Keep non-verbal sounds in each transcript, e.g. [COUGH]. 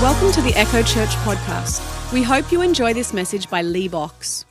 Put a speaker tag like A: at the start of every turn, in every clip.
A: Welcome to the Echo Church podcast. We hope you enjoy this message by Leigh Box.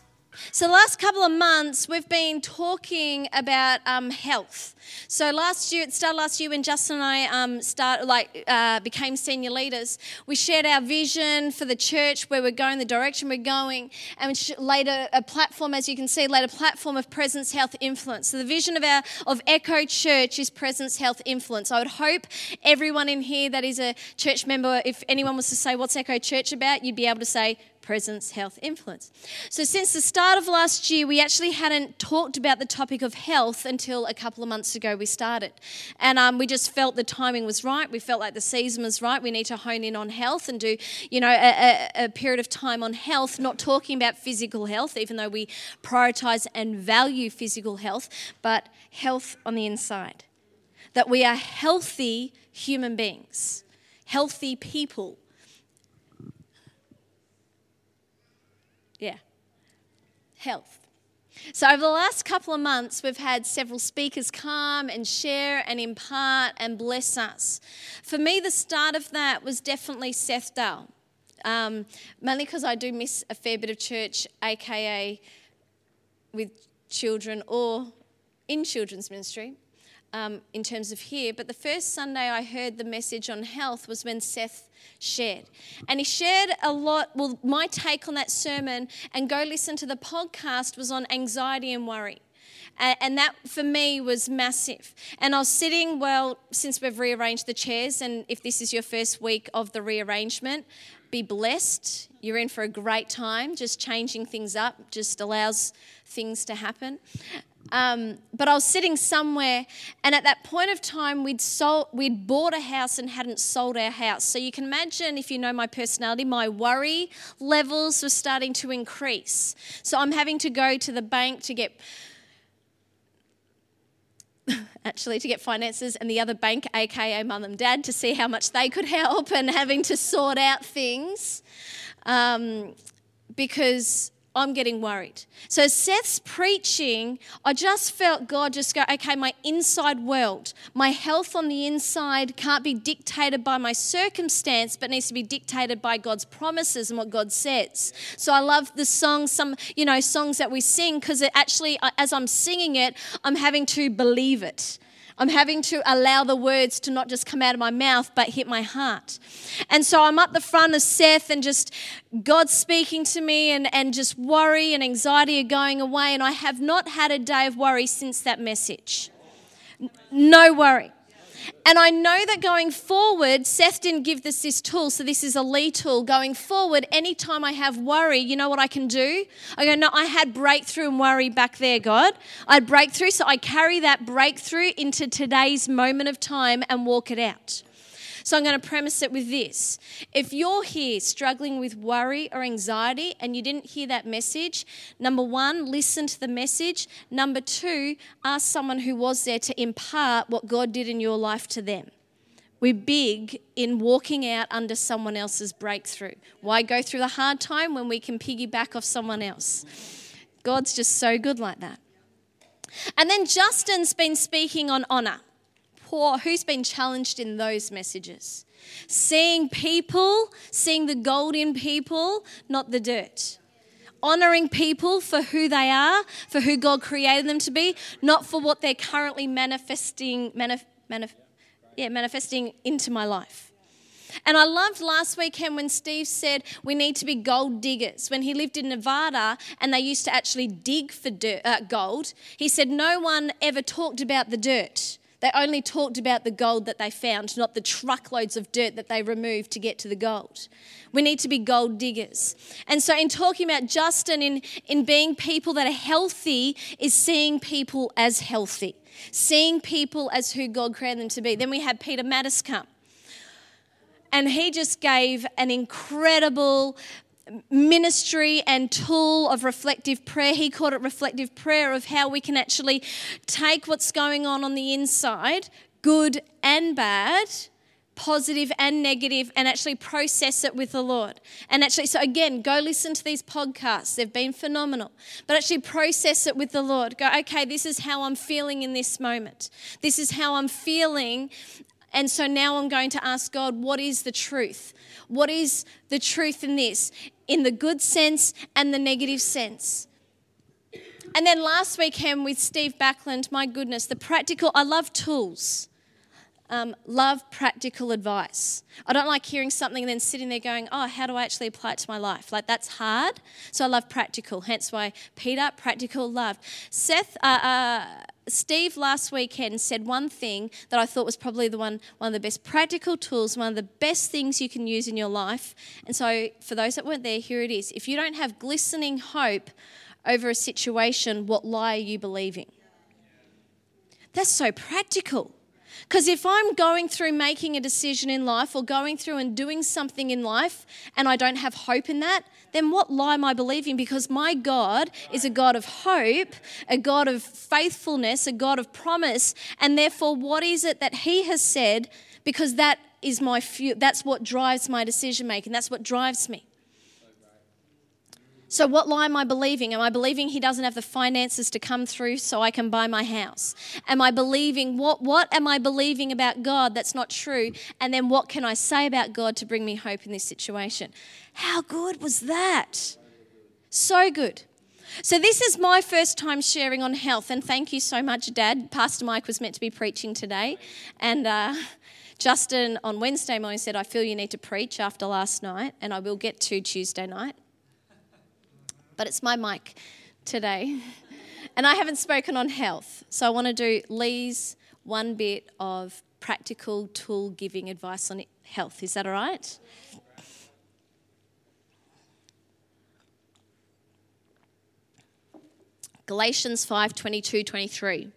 B: So, the last couple of months, we've been talking about um, health. So, last year, it started last year when Justin and I um, start, like, uh, became senior leaders. We shared our vision for the church, where we're going, the direction we're going, and we laid a, a platform, as you can see, laid a platform of presence, health, influence. So, the vision of our of Echo Church is presence, health, influence. I would hope everyone in here that is a church member, if anyone was to say, "What's Echo Church about?" you'd be able to say presence, health, influence. So, since the start of last year, we actually hadn't talked about the topic of health until a couple of months ago we started. And um, we just felt the timing was right. We felt like the season was right. We need to hone in on health and do, you know, a, a, a period of time on health, not talking about physical health, even though we prioritize and value physical health, but health on the inside. That we are healthy human beings, healthy people Yeah. Health. So, over the last couple of months, we've had several speakers come and share and impart and bless us. For me, the start of that was definitely Seth Dahl, um, mainly because I do miss a fair bit of church, aka with children or in children's ministry. Um, in terms of here, but the first Sunday I heard the message on health was when Seth shared. And he shared a lot. Well, my take on that sermon, and go listen to the podcast, was on anxiety and worry. And that for me was massive. And I was sitting, well, since we've rearranged the chairs, and if this is your first week of the rearrangement, be blessed. You're in for a great time. Just changing things up just allows things to happen. Um, but I was sitting somewhere, and at that point of time, we'd sold, we'd bought a house and hadn't sold our house. So you can imagine, if you know my personality, my worry levels were starting to increase. So I'm having to go to the bank to get [LAUGHS] actually to get finances and the other bank aka mum and dad to see how much they could help and having to sort out things um, because I'm getting worried. So, Seth's preaching, I just felt God just go, okay, my inside world, my health on the inside can't be dictated by my circumstance, but needs to be dictated by God's promises and what God says. So, I love the song, some, you know, songs that we sing, because it actually, uh, as I'm singing it, I'm having to believe it. I'm having to allow the words to not just come out of my mouth, but hit my heart. And so I'm up the front of Seth and just God speaking to me, and, and just worry and anxiety are going away. And I have not had a day of worry since that message. No worry. And I know that going forward, Seth didn't give us this tool, so this is a Leigh tool. Going forward, anytime I have worry, you know what I can do? I go, no, I had breakthrough and worry back there, God. I had breakthrough, so I carry that breakthrough into today's moment of time and walk it out. So I'm going to premise it with this. If you're here struggling with worry or anxiety and you didn't hear that message, number one, listen to the message. Number two, ask someone who was there to impart what God did in your life to them. We're big in walking out under someone else's breakthrough. Why go through the hard time when we can piggyback off someone else? God's just so good like that. And then Justin's been speaking on honor poor, who's been challenged in those messages? Seeing people, seeing the gold in people, not the dirt. Honoring people for who they are, for who God created them to be, not for what they're currently manifesting, manif- manif- yeah, manifesting into my life. And I loved last weekend when Steve said we need to be gold diggers. When he lived in Nevada and they used to actually dig for dirt, uh, gold, he said no one ever talked about the dirt. They only talked about the gold that they found, not the truckloads of dirt that they removed to get to the gold. We need to be gold diggers. And so, in talking about Justin, in, in being people that are healthy, is seeing people as healthy, seeing people as who God created them to be. Then we had Peter Mattis come. And he just gave an incredible ministry and tool of reflective prayer. He called it reflective prayer of how we can actually take what's going on on the inside, good and bad, positive and negative, and actually process it with the Lord. And actually, so again, go listen to these podcasts. They've been phenomenal. But actually, process it with the Lord. Go, okay, this is how I'm feeling in this moment. This is how I'm feeling And so now I'm going to ask God, what is the truth? What is the truth in this? In the good sense and the negative sense. And then last weekend with Steve Backlund, my goodness, the practical, I love tools. Um, love practical advice. I don't like hearing something and then sitting there going, oh, how do I actually apply it to my life? Like, that's hard. So I love practical, hence why Peter, practical love. Seth, uh, uh, Steve last weekend said one thing that I thought was probably the one, one of the best practical tools, one of the best things you can use in your life. And so, for those that weren't there, here it is. If you don't have glistening hope over a situation, what lie are you believing? That's so practical. Because if I'm going through making a decision in life or going through and doing something in life and I don't have hope in that, then what lie am I believing? Because my God is a God of hope, a God of faithfulness, a God of promise. And therefore, what is it that He has said? Because that is my fuel, that's what drives my decision making, that's what drives me. So, what lie am I believing? Am I believing he doesn't have the finances to come through so I can buy my house? Am I believing what, what am I believing about God that's not true? And then what can I say about God to bring me hope in this situation? How good was that? So good. So, this is my first time sharing on health, and thank you so much, Dad. Pastor Mike was meant to be preaching today, and uh, Justin on Wednesday morning said, I feel you need to preach after last night, and I will get to Tuesday night but it's my mic today. [LAUGHS] And I haven't spoken on health. So I want to do Leigh's one bit of practical tool giving advice on health. Is that all right? Galatians 5 22 23.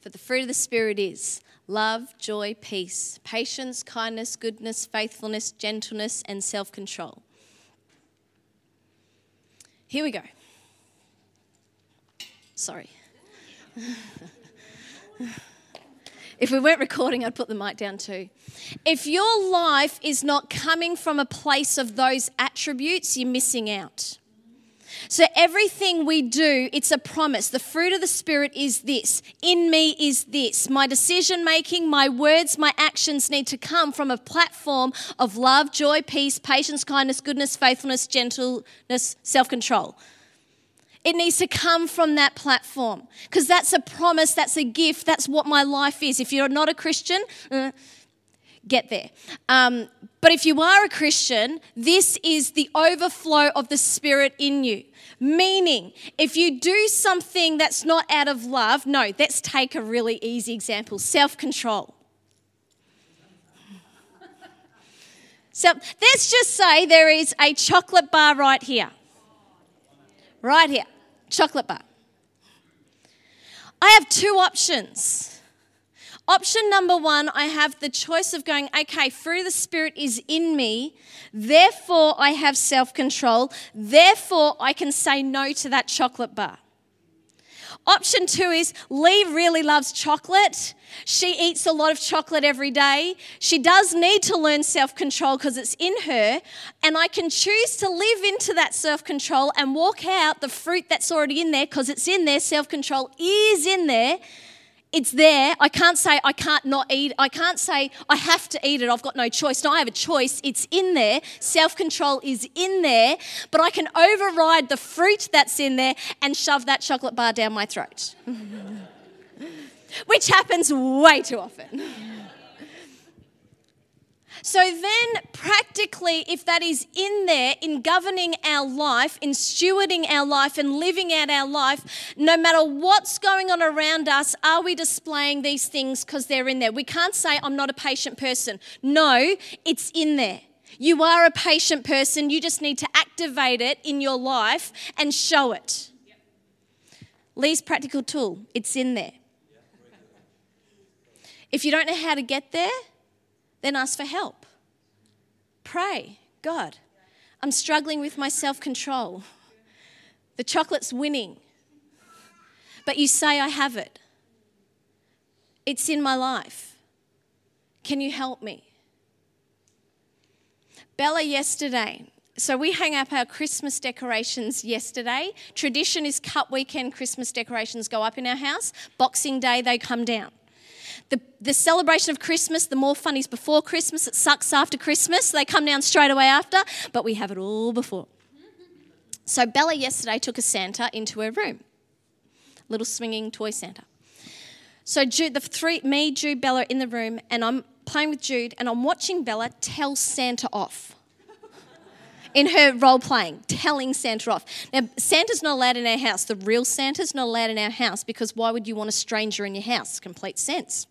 B: For the fruit of the Spirit is love, joy, peace, patience, kindness, goodness, faithfulness, gentleness, and self control. Here we go. Sorry. if we weren't recording, I'd put the mic down too. If your life is not coming from a place of those attributes, you're missing out. So everything we do, it's a promise. The fruit of the Spirit is this. In me is this. My decision making, my words, my actions need to come from a platform of love, joy, peace, patience, kindness, goodness, faithfulness, gentleness, self control. It needs to come from that platform because that's a promise, that's a gift, that's what my life is. If you're not a Christian, uh, get there. Um, but if you are a Christian, this is the overflow of the Spirit in you. Meaning, if you do something that's not out of love, no, let's take a really easy example self control. [LAUGHS] So let's just say there is a chocolate bar right here. Right here. Chocolate bar. I have two options. Option number one, I have the choice of going, okay, through the Spirit is in me, therefore I have self control, therefore I can say no to that chocolate bar. Option two is Leigh really loves chocolate. She eats a lot of chocolate every day. She does need to learn self control because it's in her. And I can choose to live into that self control and walk out the fruit that's already in there because it's in there. Self control is in there it's there. I can't say I can't not eat. I can't say I have to eat it. I've got no choice. No, I have a choice. It's in there. Self control is in there. But I can override the fruit that's in there and shove that chocolate bar down my throat, [LAUGHS] which happens way too often. So, then practically, if that is in there, in governing our life, in stewarding our life, and living out our life, no matter what's going on around us, are we displaying these things because they're in there? We can't say, I'm not a patient person. No, it's in there. You are a patient person, you just need to activate it in your life and show it. Leigh's practical tool, it's in there. If you don't know how to get there, then ask for help. Pray, God, I'm struggling with my self control. The chocolate's winning, but you say I have it. It's in my life. Can you help me? Bella, yesterday, so we hang up our Christmas decorations yesterday. Tradition is cut weekend Christmas decorations go up in our house. Boxing Day, they come down. The, the celebration of Christmas, the more fun is before Christmas, it sucks after Christmas. They come down straight away after, but we have it all before. So Bella yesterday took a Santa into her room, little swinging toy Santa. So Jude, the three, me, Jude, Bella in the room, and I'm playing with Jude, and I'm watching Bella tell Santa off in her role playing, telling Santa off. Now, Santa's not allowed in our house. The real Santa's not allowed in our house because why would you want a stranger in your house? Complete sense.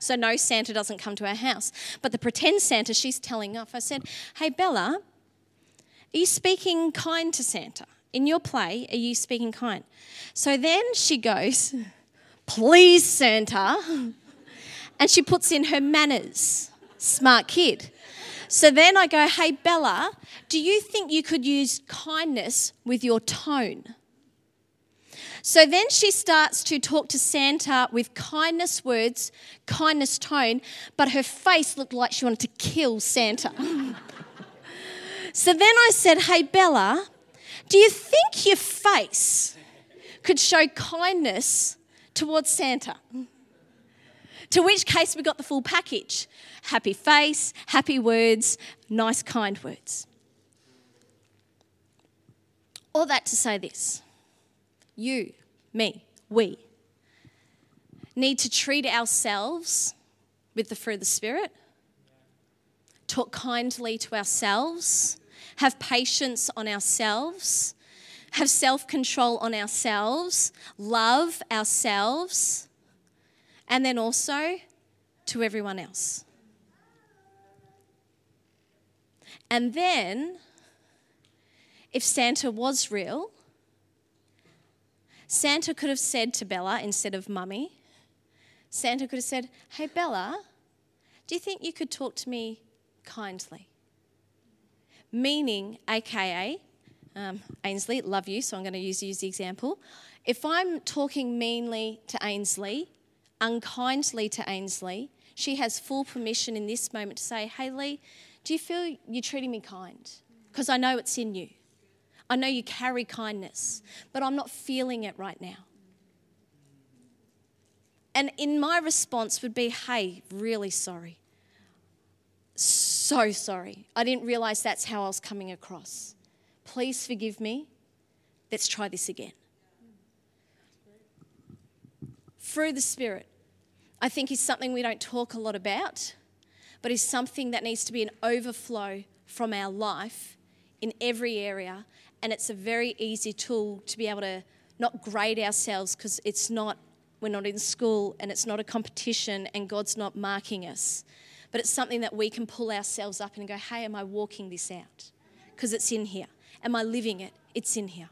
B: So, no, Santa doesn't come to our house. But the pretend Santa, she's telling off. I said, Hey, Bella, are you speaking kind to Santa? In your play, are you speaking kind? So then she goes, Please, Santa. And she puts in her manners. Smart kid. So then I go, Hey, Bella, do you think you could use kindness with your tone? So then she starts to talk to Santa with kindness words, kindness tone, but her face looked like she wanted to kill Santa. [LAUGHS] so then I said, Hey, Bella, do you think your face could show kindness towards Santa? To which case, we got the full package happy face, happy words, nice, kind words. All that to say this you, me, we need to treat ourselves with the fruit of the Spirit, talk kindly to ourselves, have patience on ourselves, have self control on ourselves, love ourselves, and then also to everyone else. And then, if Santa was real, Santa could have said to Bella instead of mummy, Santa could have said, Hey, Bella, do you think you could talk to me kindly? Meaning, aka, um, Ainsley, love you, so I'm going to use you as the example. If I'm talking meanly to Ainsley, unkindly to Ainsley, she has full permission in this moment to say, Hey, Leigh, do you feel you're treating me kind? Because I know it's in you. I know you carry kindness, but I'm not feeling it right now. And in my response would be, hey, really sorry. So sorry. I didn't realize that's how I was coming across. Please forgive me. Let's try this again. Through the Spirit, I think is something we don't talk a lot about but is something that needs to be an overflow from our life in every area. And it's a very easy tool to be able to not grade ourselves because it's not, we're not in school and it's not a competition and God's not marking us. But it's something that we can pull ourselves up and go, hey, am I walking this out? Because it's in here. Am I living it? It's in here.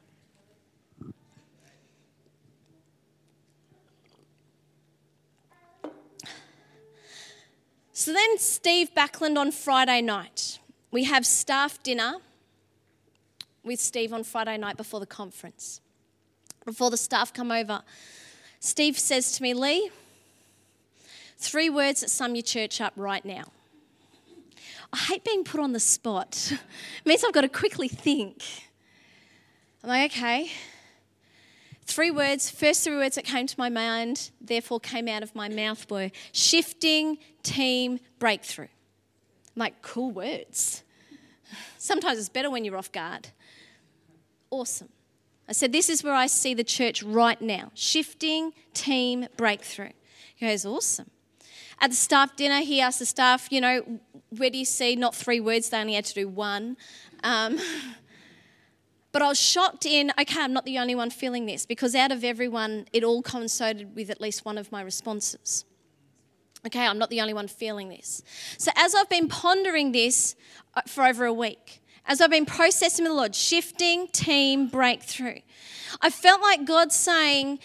B: So then, Steve Backlund on Friday night. We have staff dinner with Steve on Friday night before the conference. Before the staff come over, Steve says to me, Leigh, three words that sum your church up right now. I hate being put on the spot. It [LAUGHS] means I've got to quickly think. I'm like, okay, Three words, first three words that came to my mind, therefore came out of my mouth were shifting, team, breakthrough. I'm like, cool words. [LAUGHS] Sometimes it's better when you're off guard. Awesome. I said, This is where I see the church right now shifting, team, breakthrough. He goes, Awesome. At the staff dinner, he asked the staff, You know, where do you see not three words? They only had to do one. Um, [LAUGHS] But I was shocked in, okay, I'm not the only one feeling this because out of everyone, it all coincided with at least one of my responses. Okay, I'm not the only one feeling this. So as I've been pondering this uh, for over a week, as I've been processing with the Lord, shifting, team, breakthrough, I felt like God saying,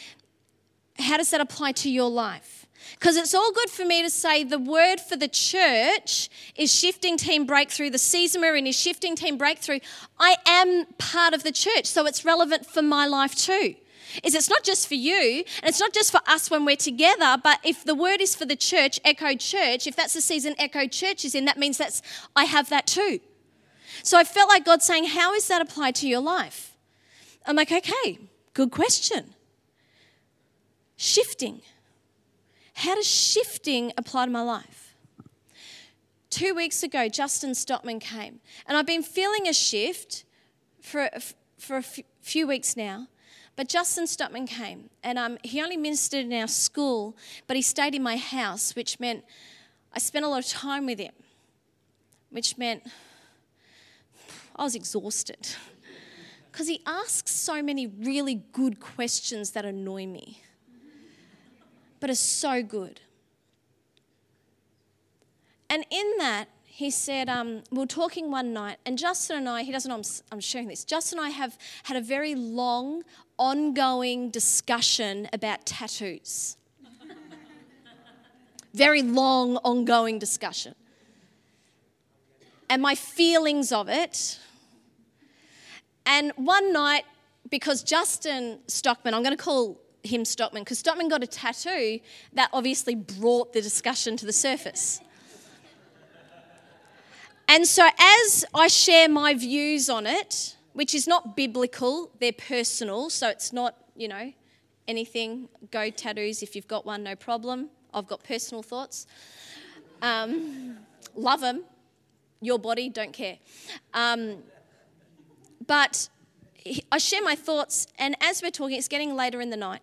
B: How does that apply to your life? Because it's all good for me to say the word for the church is shifting team breakthrough. The season we're in is shifting team breakthrough. I am part of the church, so it's relevant for my life too. Is it's not just for you, and it's not just for us when we're together, but if the word is for the church, Echo Church, if that's the season Echo Church is in, that means that's I have that too. So I felt like God saying, How is that applied to your life? I'm like, okay, good question. Shifting. How does shifting apply to my life? Two weeks ago, Justin Stockman came, and I've been feeling a shift for, for a few weeks now. But Justin Stockman came, and um, he only ministered in our school, but he stayed in my house, which meant I spent a lot of time with him, which meant I was exhausted. Because he asks so many really good questions that annoy me, but are so good. And in that, he said, um, we were talking one night, and Justin and I, he doesn't know I'm, I'm sharing this, Justin and I have had a very long, ongoing discussion about tattoos. [LAUGHS] very long, ongoing discussion. And my feelings of it. And one night, because Justin Stockman, I'm going to call him Stockman, because Stockman got a tattoo that obviously brought the discussion to the surface. And so, as I share my views on it, which is not biblical, they're personal, so it's not, you know, anything. Go tattoos if you've got one, no problem. I've got personal thoughts. Um, love them. Your body, don't care. Um, but I share my thoughts, and as we're talking, it's getting later in the night.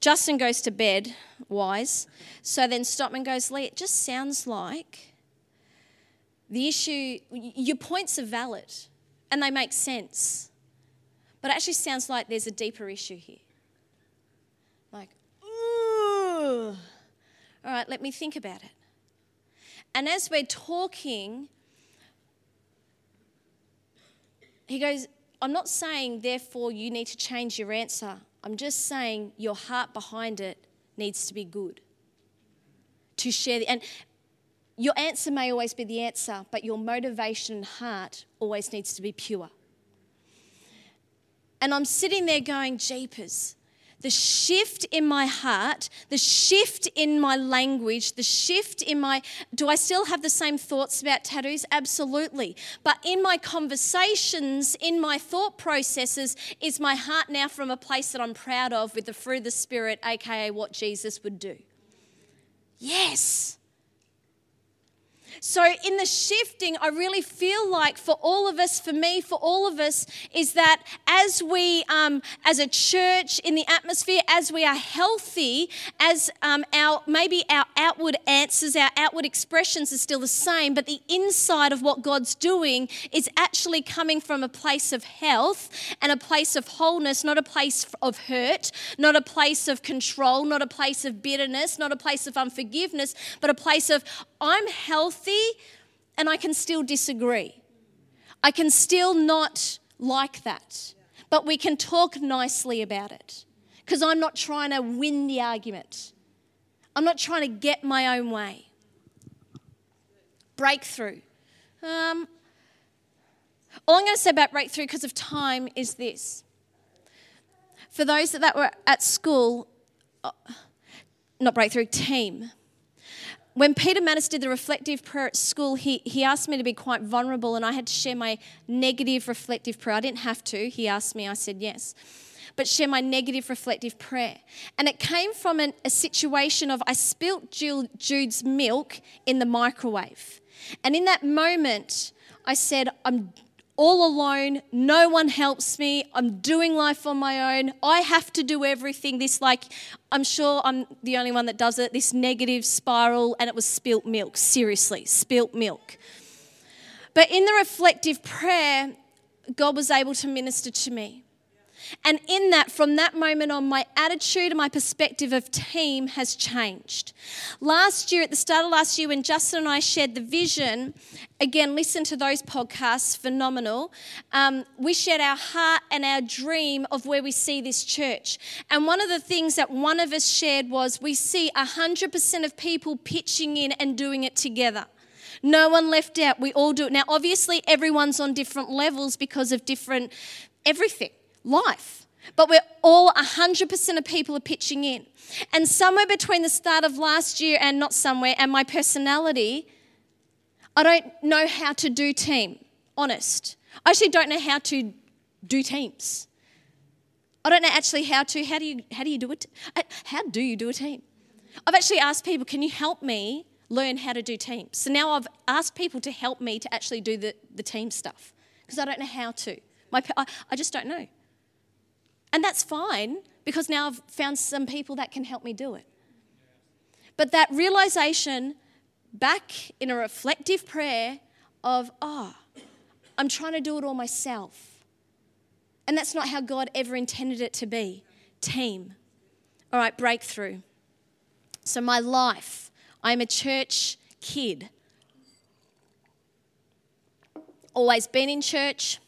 B: Justin goes to bed, wise. So then Stockman goes, Leigh, it just sounds like the issue, your points are valid and they make sense. But it actually sounds like there's a deeper issue here. Like, ooh. All right, let me think about it. And as we're talking, he goes, I'm not saying, therefore, you need to change your answer. I'm just saying your heart behind it needs to be good. To share the, and your answer may always be the answer, but your motivation and heart always needs to be pure. And I'm sitting there going, Jeepers, the shift in my heart, the shift in my language, the shift in my. Do I still have the same thoughts about tattoos? Absolutely. But in my conversations, in my thought processes, is my heart now from a place that I'm proud of with the fruit of the Spirit, aka what Jesus would do? Yes. So, in the shifting, I really feel like for all of us, for me, for all of us, is that as we, um, as a church in the atmosphere, as we are healthy, as um, our maybe our outward answers, our outward expressions are still the same, but the inside of what God's doing is actually coming from a place of health and a place of wholeness, not a place of hurt, not a place of control, not a place of bitterness, not a place of unforgiveness, but a place of I'm healthy and I can still disagree. I can still not like that. But we can talk nicely about it because I'm not trying to win the argument. I'm not trying to get my own way. Breakthrough. Um, all I'm going to say about breakthrough because of time is this. For those that were at school, uh, not breakthrough, team when Peter Mattis did the reflective prayer at school, he, he asked me to be quite vulnerable and I had to share my negative reflective prayer. I didn't have to. He asked me, I said yes. But share my negative reflective prayer. And it came from an, a situation of I spilt Jude's milk in the microwave. And in that moment, I said, I'm all alone. No one helps me. I'm doing life on my own. I have to do everything. This, like, I'm sure I'm the only one that does it, this negative spiral, and it was spilt milk. Seriously, spilt milk. But in the reflective prayer, God was able to minister to me. And in that, from that moment on, my attitude and my perspective of team has changed. Last year, at the start of last year, when Justin and I shared the vision, again, listen to those podcasts, phenomenal. Um, we shared our heart and our dream of where we see this church. And one of the things that one of us shared was we see 100% of people pitching in and doing it together. No one left out. We all do it. Now, obviously, everyone's on different levels because of different everything life. But we're all 100% of people are pitching in. And somewhere between the start of last year and not somewhere and my personality, I don't know how to do team, honest. I actually don't know how to do teams. I don't know actually how to. How do you how do you do it? Uh, how do you do a team? I've actually asked people, can you help me learn how to do teams? So now I've asked people to help me to actually do the, the team stuff because I don't know how to. My, I, I just don't know. And that's fine because now I've found some people that can help me do it. But that realization back in a reflective prayer of, oh, I'm trying to do it all myself. And that's not how God ever intended it to be. Team. All right, breakthrough. So, my life, I'm a church kid. Always been in church.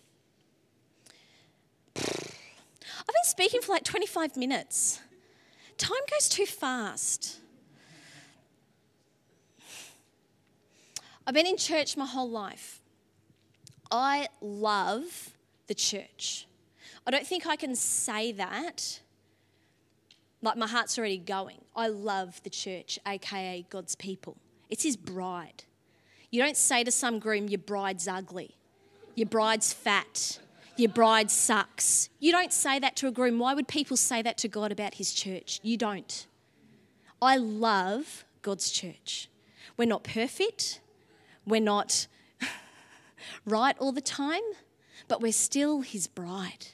B: I've been speaking for like 25 minutes. Time goes too fast. I've been in church my whole life. I love the church. I don't think I can say that. Like my heart's already going. I love the church, aka God's people. It's his bride. You don't say to some groom, your bride's ugly, your bride's fat, your bride sucks. You don't say that to a groom. Why would people say that to God about his church? You don't. I love God's church. We're not perfect, we're not [LAUGHS] right all the time, but we're still his bride.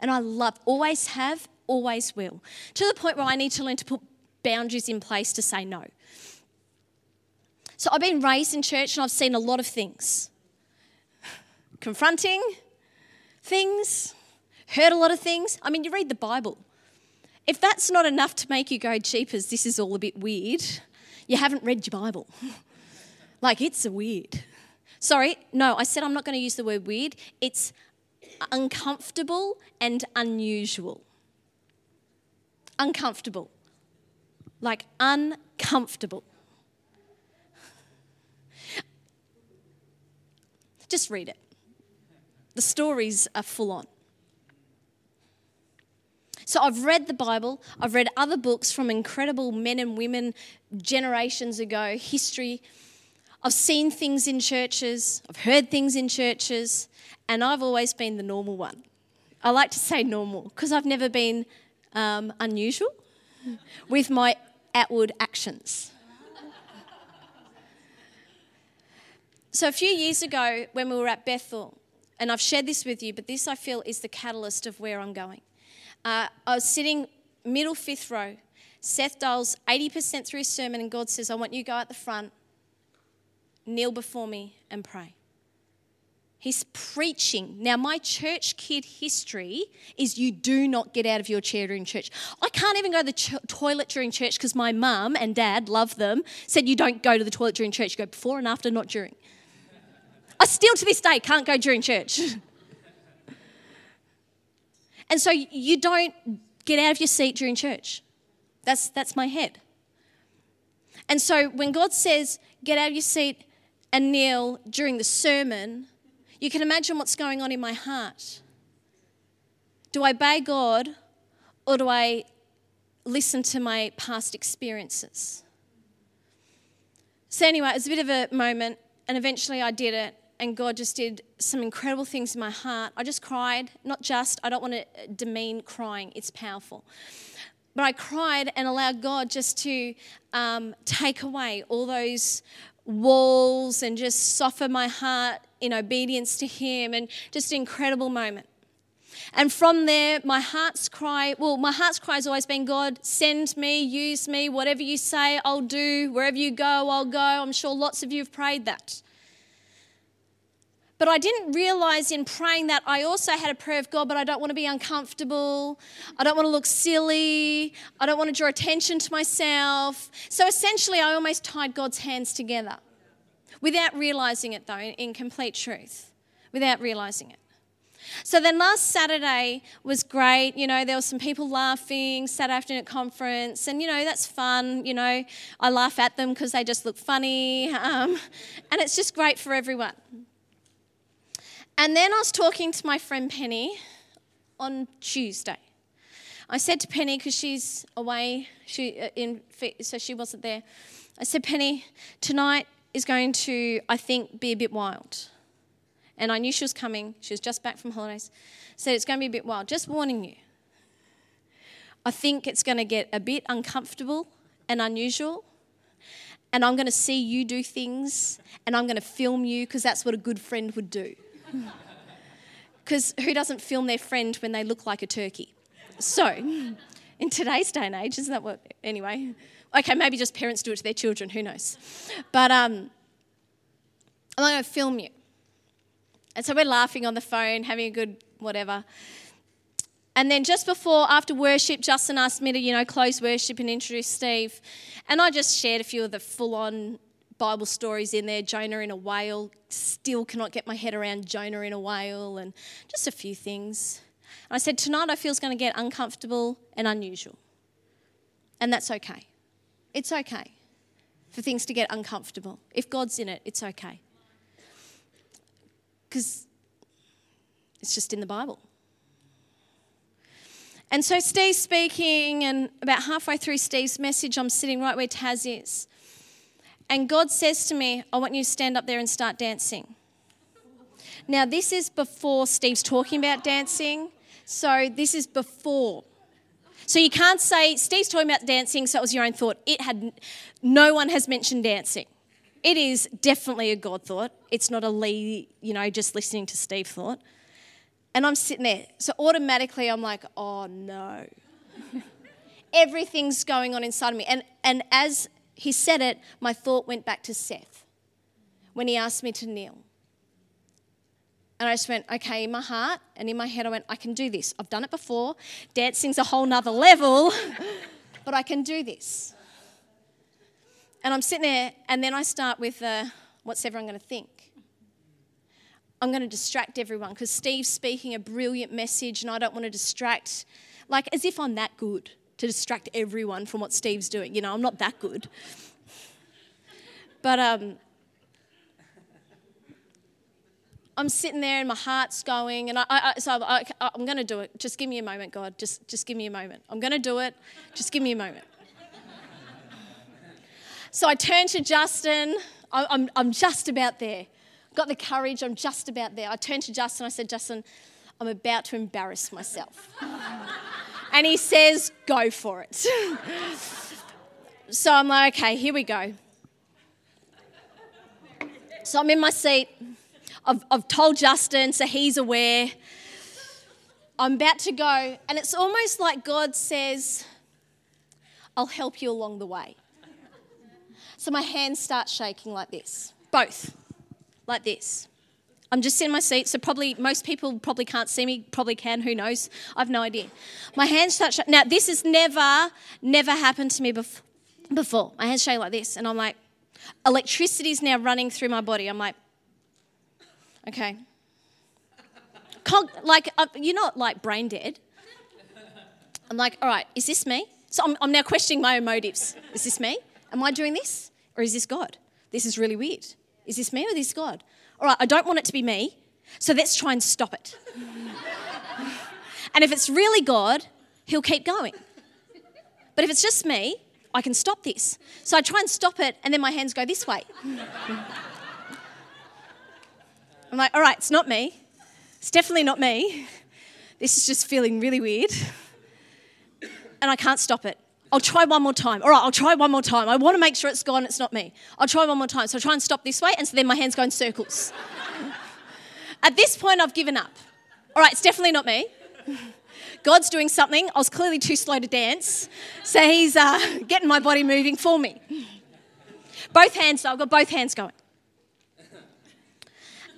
B: And I love, always have, always will. To the point where I need to learn to put boundaries in place to say no. So I've been raised in church and I've seen a lot of things confronting things, heard a lot of things. I mean, you read the Bible. If that's not enough to make you go, Jeepers, this is all a bit weird, you haven't read your Bible. [LAUGHS] like, it's weird. Sorry, no, I said I'm not going to use the word weird. It's uncomfortable and unusual. Uncomfortable. Like uncomfortable. Just read it. The stories are full on. So I've read the Bible, I've read other books from incredible men and women generations ago, history. I've seen things in churches, I've heard things in churches, and I've always been the normal one. I like to say normal because I've never been um, unusual [LAUGHS] with my outward actions. so, a few years ago, when we were at Bethel, and I've shared this with you, but this I feel is the catalyst of where I'm going. Uh, I was sitting middle fifth row. Seth Dahl's 80% through his sermon, and God says, I want you to go at the front, kneel before me, and pray. He's preaching. Now, my church kid history is you do not get out of your chair during church. I can't even go to the ch- toilet during church because my mum and dad love them, said you don't go to the toilet during church. You go before and after, not during. I still to this day can't go during church. [LAUGHS] and so you don't get out of your seat during church. That's, that's my head. And so when God says, get out of your seat and kneel during the sermon, you can imagine what's going on in my heart. Do I obey God or do I listen to my past experiences? So, anyway, it was a bit of a moment, and eventually I did it, and God just did some incredible things in my heart. I just cried, not just, I don't want to demean crying, it's powerful. But I cried and allowed God just to um, take away all those walls and just soften my heart in obedience to Him, and just an incredible moment. And from there, my heart's cry, well, my heart's cry has always been God, send me, use me, whatever you say, I'll do. Wherever you go, I'll go. I'm sure lots of you have prayed that. But I didn't realize in praying that I also had a prayer of God, but I don't want to be uncomfortable. I don't want to look silly. I don't want to draw attention to myself. So essentially, I almost tied God's hands together without realizing it, though, in complete truth, without realizing it. So then last Saturday was great. You know, there were some people laughing, Saturday afternoon at conference, and you know, that's fun. You know, I laugh at them because they just look funny, [LAUGHS] um, and it's just great for everyone. And then I was talking to my friend Penny on Tuesday. I said to Penny because she's away, she uh, in so she wasn't there. I said, Penny, tonight is going to, I think, be a bit wild. And I knew she was coming. She was just back from holidays. Said it's going to be a bit wild. Just warning you. I think it's going to get a bit uncomfortable and unusual. And I'm going to see you do things and I'm going to film you because that's what a good friend would do. Because who doesn't film their friend when they look like a turkey? So, in today's day and age, isn't that what? Anyway, okay, maybe just parents do it to their children, who knows? But um, I'm going to film you. And so we're laughing on the phone, having a good whatever. And then just before, after worship, Justin asked me to, you know, close worship and introduce Steve. And I just shared a few of the full on Bible stories in there. Jonah in a whale, still cannot get my head around Jonah in a whale, and just a few things. And I said, Tonight I feel it's going to get uncomfortable and unusual. And that's okay. It's okay for things to get uncomfortable. If God's in it, it's okay. Because it's just in the Bible. And so Steve's speaking, and about halfway through Steve's message, I'm sitting right where Taz is. And God says to me, I want you to stand up there and start dancing. Now, this is before Steve's talking about dancing. So, this is before. So, you can't say, Steve's talking about dancing, so it was your own thought. It had, no one has mentioned dancing. It is definitely a God thought. It's not a Leigh, you know, just listening to Steve thought. And I'm sitting there. So automatically I'm like, oh no. [LAUGHS] Everything's going on inside of me. And, and as he said it, my thought went back to Seth when he asked me to kneel. And I just went, okay, in my heart and in my head, I went, I can do this. I've done it before. Dancing's a whole nother level, [LAUGHS] but I can do this. And I'm sitting there, and then I start with, uh, what's everyone going to think? I'm going to distract everyone because Steve's speaking a brilliant message and I don't want to distract, like as if I'm that good to distract everyone from what Steve's doing. You know, I'm not that good. But um, I'm sitting there and my heart's going, and I, I so I, am going to do it. Just give me a moment, God. Just, just give me a moment. I'm going to do it. Just give me a moment. so I turn to Justin. I, I'm, I'm just about there got the courage, I'm just about there. I turned to Justin, I said, Justin, I'm about to embarrass myself. [LAUGHS] and he says, Go for it. so I'm like, Okay, here we go. So I'm in my seat. I've, I've told Justin, so he's aware. I'm about to go, and it's almost like God says, I'll help you along the way. So my hands start shaking like this, both like this. I'm just in my seat, so probably most people probably can't see me, probably can, who knows? I've no idea. My hands touch. Now, this has never, never happened to me bef- before. My hands shake like this, and I'm like, electricity is now running through my body. I'm like, okay. Like, uh, you're not like brain dead. I'm like, all right, is this me? So I'm, I'm now questioning my own motives. Is this me? Am I doing this? Or is this God? This is really weird. Is this me or this God? All right, I don't want it to be me, so let's try and stop it. and if it's really God, He'll keep going. But if it's just me, I can stop this. So I try and stop it, and then my hands go this way. I'm like, all right, it's not me. It's definitely not me. This is just feeling really weird. And I can't stop it. I'll try one more time. All right, I'll try one more time. I want to make sure it's gone, it's not me. I'll try one more time. So I try and stop this way, and so then my hands go in circles. [LAUGHS] At this point, I've given up. All right, it's definitely not me. [LAUGHS] God's doing something. I was clearly too slow to dance, so He's uh, [LAUGHS] getting my body moving for me. Both hands, so I've got both hands going.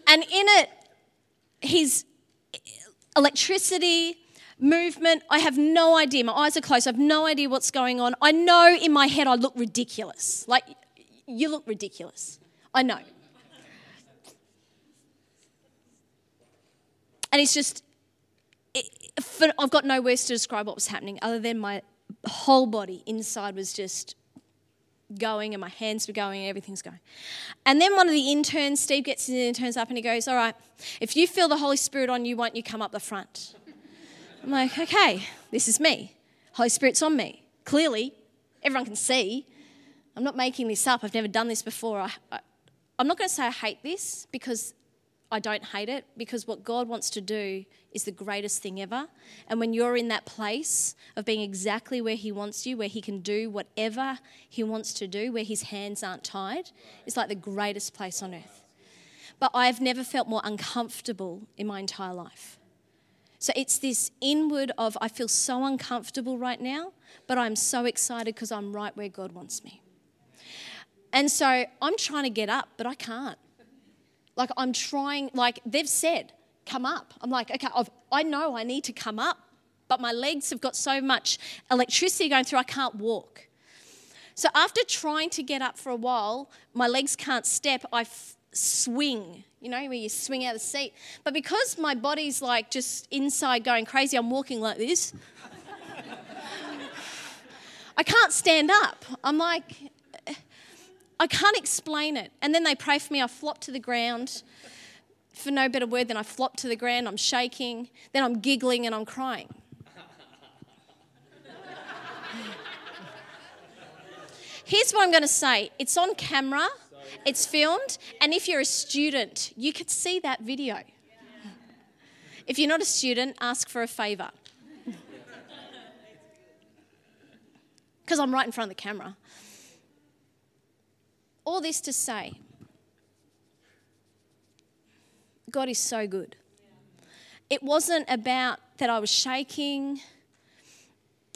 B: And in it, His electricity, movement. I have no idea. My eyes are closed. I have no idea what's going on. I know in my head I look ridiculous. Like, you look ridiculous. I know. And it's just, it, I've got no words to describe what was happening other than my whole body inside was just going and my hands were going and everything's going. And then one of the interns, Steve gets his interns up and he goes, All right, if you feel the Holy Spirit on you, won't you come up the front? I'm like, okay, this is me. Holy Spirit's on me. Clearly, everyone can see. I'm not making this up. I've never done this before. I, I, I'm not going to say I hate this because I don't hate it because what God wants to do is the greatest thing ever. And when you're in that place of being exactly where He wants you, where He can do whatever He wants to do, where His hands aren't tied, it's like the greatest place on earth. But I've never felt more uncomfortable in my entire life. So it's this inward of, I feel so uncomfortable right now, but I'm so excited because I'm right where God wants me. And so I'm trying to get up, but I can't. Like I'm trying, like they've said, come up. I'm like, okay, I've, I know I need to come up, but my legs have got so much electricity going through, I can't walk. So after trying to get up for a while, my legs can't step, I swing, you know, where you swing out of the seat. But because my body's like just inside going crazy, I'm walking like this. I can't stand up. I'm like, I can't explain it. And then they pray for me. I flop to the ground. For no better word than I flop to the ground. I'm shaking. Then I'm giggling and I'm crying. Here's what I'm going to say it's on camera, it's filmed, and if you're a student, you could see that video. If you're not a student, ask for a favour. Because [LAUGHS] I'm right in front of the camera all this to say, God is so good. It wasn't about that I was shaking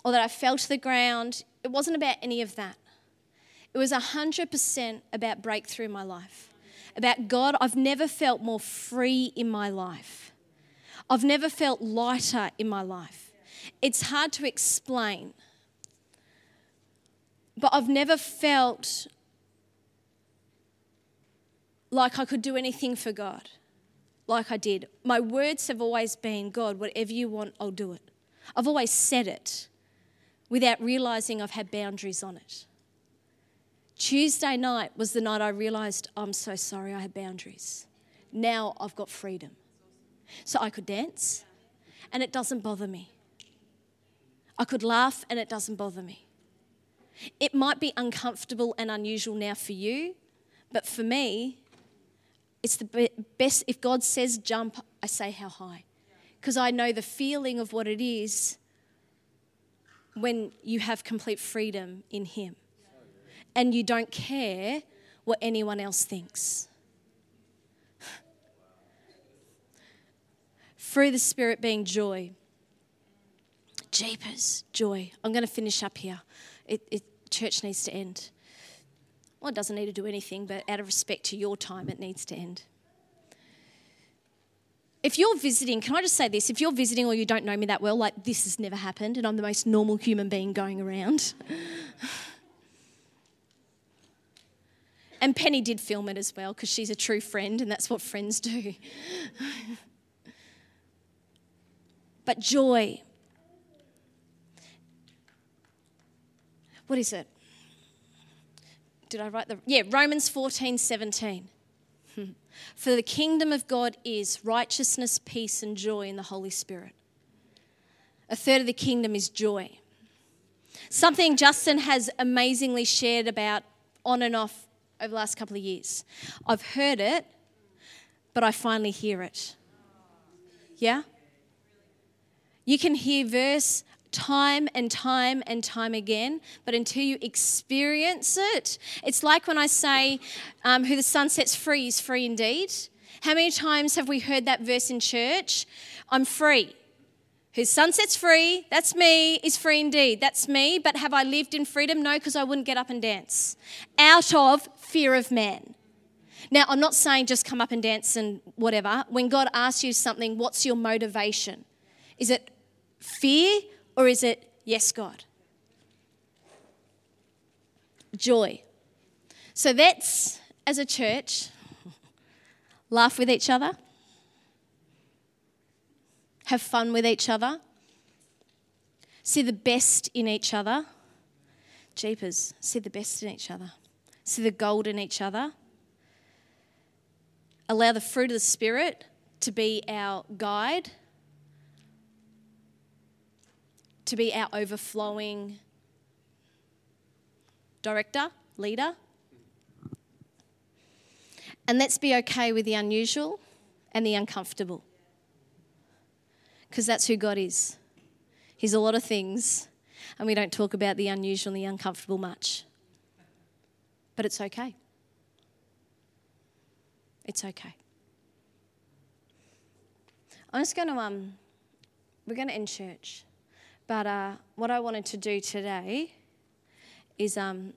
B: or that I fell to the ground. It wasn't about any of that. It was 100% about breakthrough in my life. About God, I've never felt more free in my life. I've never felt lighter in my life. It's hard to explain, but I've never felt like I could do anything for God, like I did. My words have always been, God, whatever you want, I'll do it. I've always said it without realizing I've had boundaries on it. Tuesday night was the night I realized I'm so sorry I had boundaries. Now I've got freedom. So I could dance and it doesn't bother me. I could laugh and it doesn't bother me. It might be uncomfortable and unusual now for you, but for me, it's the best, if God says jump, I say how high. Because I know the feeling of what it is when you have complete freedom in Him and you don't care what anyone else thinks. Through the Spirit being joy. Jeepers, joy. I'm going to finish up here. It, it, church needs to end. Well, it doesn't need to do anything, but out of respect to your time, it needs to end. If you're visiting, can I just say this? If you're visiting or you don't know me that well, like this has never happened and I'm the most normal human being going around. [LAUGHS] and Penny did film it as well because she's a true friend and that's what friends do. but joy. What is it? did I write the? Yeah, Romans 14, 17. [LAUGHS] For the kingdom of God is righteousness, peace, and joy in the Holy Spirit. A third of the kingdom is joy. Something Justin has amazingly shared about on and off over the last couple of years. I've heard it, but I finally hear it. Yeah? You can hear verse time and time and time again, but until you experience it, it's like when I say, um, Who the Son sets free is free indeed. How many times have we heard that verse in church? I'm free. Whose son sets free, that's me, is free indeed. That's me, but have I lived in freedom? No, because I wouldn't get up and dance. Out of fear of man. Now, I'm not saying just come up and dance and whatever. When God asks you something, what's your motivation? Is it fear or is it, yes, God? Joy. So that's, as a church, [LAUGHS] laugh with each other, have fun with each other, see the best in each other. Jeepers, see the best in each other, see the gold in each other. Allow the fruit of the Spirit to be our guide to be our overflowing director, leader. And let's be okay with the unusual and the uncomfortable. Because that's who God is. He's a lot of things, and we don't talk about the unusual and the uncomfortable much. But it's okay. It's okay. I'm just going to, um, we're going to end church. But uh, what I wanted to do today is um,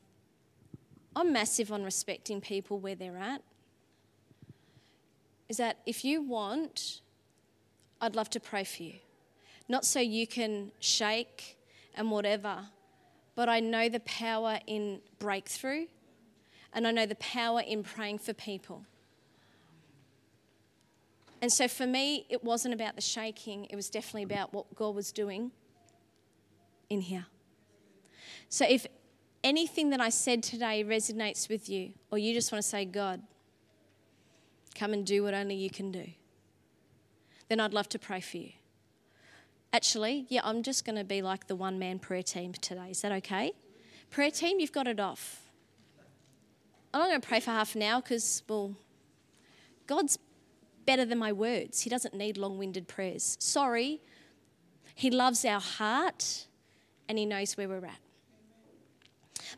B: I'm massive on respecting people where they're at. Is that if you want, I'd love to pray for you. Not so you can shake and whatever, but I know the power in breakthrough and I know the power in praying for people. And so for me, it wasn't about the shaking, it was definitely about what God was doing in here. So if anything that I said today resonates with you, or you just want to say, God, come and do what only you can do, then I'd love to pray for you. Actually, yeah, I'm just going to be like the one man prayer team today. Is that okay? Prayer team, you've got it off. I'm not going to pray for half an hour because, well, God's better than my words. He doesn't need long winded prayers. Sorry. He loves our heart and He knows where we're at.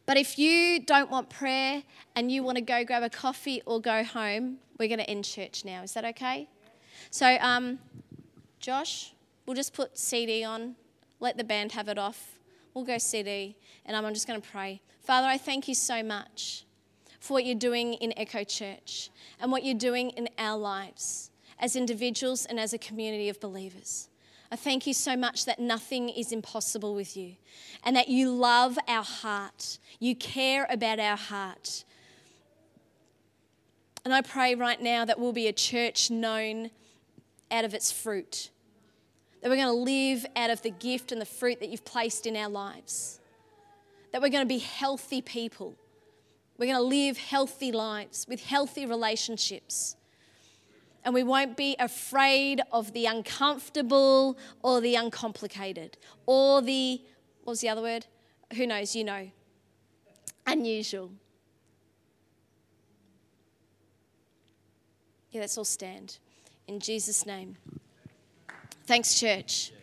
B: But if you don't want prayer and you want to go grab a coffee or go home, we're going to end church now. Is that okay? So, um, Josh, we'll just put CD on, let the band have it off. We'll go CD, and I'm just going to pray. Father, I thank you so much for what you're doing in Echo Church and what you're doing in our lives as individuals and as a community of believers. I thank you so much that nothing is impossible with you and that you love our heart. You care about our heart. And I pray right now that we'll be a church known out of its fruit, that we're going to live out of the gift and the fruit that you've placed in our lives, that we're going to be healthy people. We're going to live healthy lives with healthy relationships and we won't be afraid of the uncomfortable or the uncomplicated or the, what was the other word? Who knows? You know. Unusual. Yeah, let's all stand. In Jesus' name. Thanks, church.